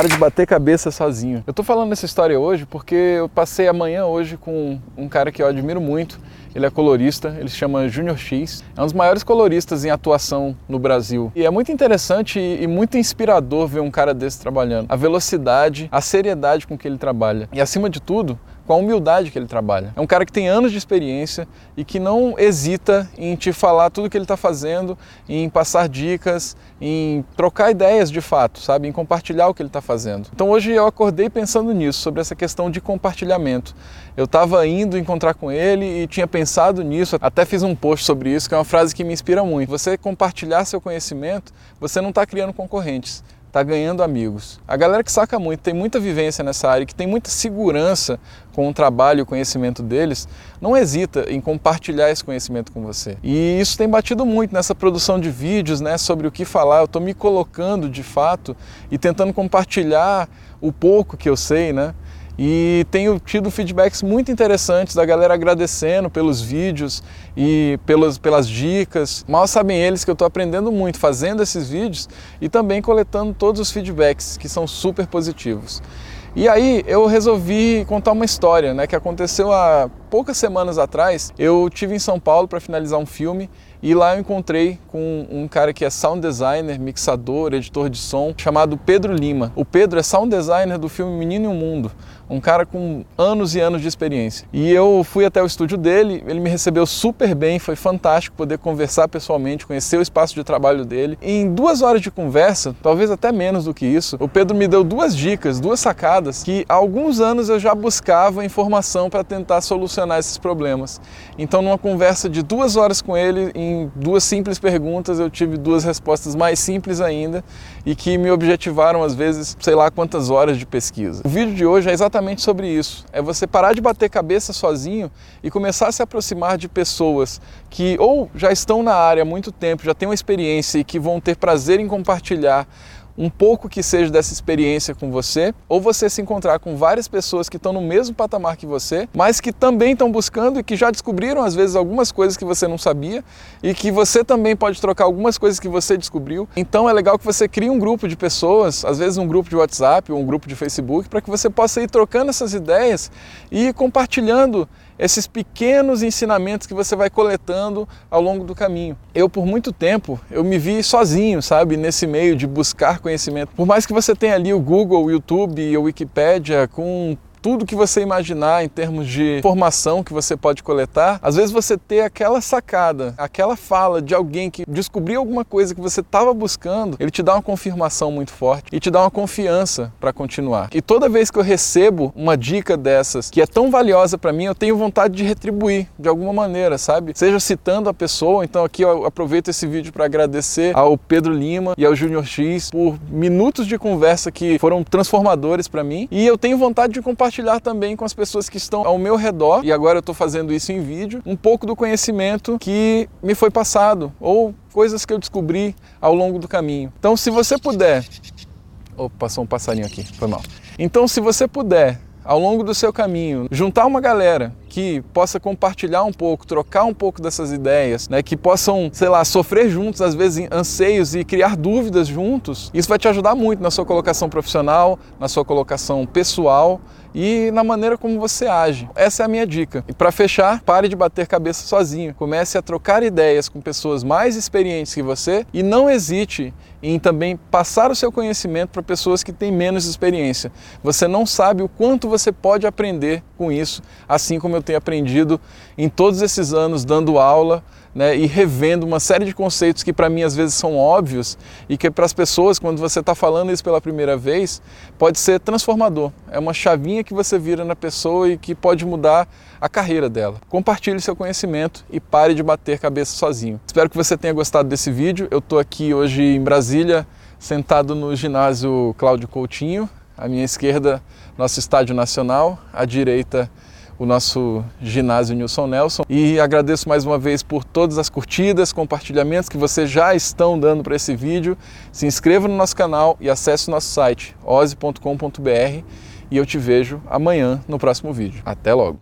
Para de bater cabeça sozinho. Eu tô falando essa história hoje porque eu passei amanhã hoje com um cara que eu admiro muito. Ele é colorista, ele se chama Junior X. É um dos maiores coloristas em atuação no Brasil. E é muito interessante e muito inspirador ver um cara desse trabalhando. A velocidade, a seriedade com que ele trabalha. E acima de tudo, com a humildade que ele trabalha. É um cara que tem anos de experiência e que não hesita em te falar tudo o que ele está fazendo, em passar dicas, em trocar ideias de fato, sabe? Em compartilhar o que ele está fazendo. Então hoje eu acordei pensando nisso, sobre essa questão de compartilhamento. Eu estava indo encontrar com ele e tinha pensado nisso, até fiz um post sobre isso, que é uma frase que me inspira muito. Você compartilhar seu conhecimento, você não está criando concorrentes está ganhando amigos. A galera que saca muito, tem muita vivência nessa área, que tem muita segurança com o trabalho e o conhecimento deles, não hesita em compartilhar esse conhecimento com você. E isso tem batido muito nessa produção de vídeos, né, sobre o que falar. Eu estou me colocando de fato e tentando compartilhar o pouco que eu sei, né? E tenho tido feedbacks muito interessantes da galera agradecendo pelos vídeos e pelas, pelas dicas. Mal sabem eles que eu estou aprendendo muito fazendo esses vídeos e também coletando todos os feedbacks que são super positivos. E aí eu resolvi contar uma história, né, que aconteceu há poucas semanas atrás. Eu tive em São Paulo para finalizar um filme e lá eu encontrei com um cara que é sound designer, mixador, editor de som, chamado Pedro Lima. O Pedro é sound designer do filme Menino e o Mundo, um cara com anos e anos de experiência. E eu fui até o estúdio dele, ele me recebeu super bem, foi fantástico poder conversar pessoalmente, conhecer o espaço de trabalho dele. E em duas horas de conversa, talvez até menos do que isso, o Pedro me deu duas dicas, duas sacadas que há alguns anos eu já buscava informação para tentar solucionar esses problemas. Então, numa conversa de duas horas com ele, em duas simples perguntas eu tive duas respostas mais simples ainda e que me objetivaram às vezes, sei lá quantas horas de pesquisa. O vídeo de hoje é exatamente sobre isso. É você parar de bater cabeça sozinho e começar a se aproximar de pessoas que ou já estão na área há muito tempo, já têm uma experiência e que vão ter prazer em compartilhar um pouco que seja dessa experiência com você, ou você se encontrar com várias pessoas que estão no mesmo patamar que você, mas que também estão buscando e que já descobriram às vezes algumas coisas que você não sabia e que você também pode trocar algumas coisas que você descobriu. Então é legal que você crie um grupo de pessoas, às vezes um grupo de WhatsApp ou um grupo de Facebook, para que você possa ir trocando essas ideias e compartilhando esses pequenos ensinamentos que você vai coletando ao longo do caminho. Eu por muito tempo eu me vi sozinho, sabe, nesse meio de buscar conhecimento. Por mais que você tenha ali o Google, o YouTube e a Wikipédia com tudo que você imaginar em termos de informação que você pode coletar, às vezes você ter aquela sacada, aquela fala de alguém que descobriu alguma coisa que você estava buscando, ele te dá uma confirmação muito forte e te dá uma confiança para continuar. E toda vez que eu recebo uma dica dessas que é tão valiosa para mim, eu tenho vontade de retribuir de alguma maneira, sabe? Seja citando a pessoa, então aqui eu aproveito esse vídeo para agradecer ao Pedro Lima e ao Junior X por minutos de conversa que foram transformadores para mim e eu tenho vontade de compartilhar compartilhar também com as pessoas que estão ao meu redor, e agora eu estou fazendo isso em vídeo, um pouco do conhecimento que me foi passado ou coisas que eu descobri ao longo do caminho. Então, se você puder. Oh, passou um passarinho aqui, foi mal. Então, se você puder ao longo do seu caminho, juntar uma galera que possa compartilhar um pouco, trocar um pouco dessas ideias, né, que possam, sei lá, sofrer juntos, às vezes anseios e criar dúvidas juntos, isso vai te ajudar muito na sua colocação profissional, na sua colocação pessoal e na maneira como você age. Essa é a minha dica. E para fechar, pare de bater cabeça sozinho. Comece a trocar ideias com pessoas mais experientes que você e não hesite em também passar o seu conhecimento para pessoas que têm menos experiência. Você não sabe o quanto você pode aprender com isso, assim como eu tenho aprendido em todos esses anos dando aula né, e revendo uma série de conceitos que para mim às vezes são óbvios e que para as pessoas, quando você está falando isso pela primeira vez, pode ser transformador. É uma chavinha que você vira na pessoa e que pode mudar a carreira dela. Compartilhe seu conhecimento e pare de bater cabeça sozinho. Espero que você tenha gostado desse vídeo. Eu estou aqui hoje em Brasília, sentado no ginásio Cláudio Coutinho, à minha esquerda, nosso estádio nacional, à direita, o nosso ginásio Nilson Nelson. E agradeço mais uma vez por todas as curtidas, compartilhamentos que vocês já estão dando para esse vídeo. Se inscreva no nosso canal e acesse o nosso site ose.com.br e eu te vejo amanhã no próximo vídeo. Até logo!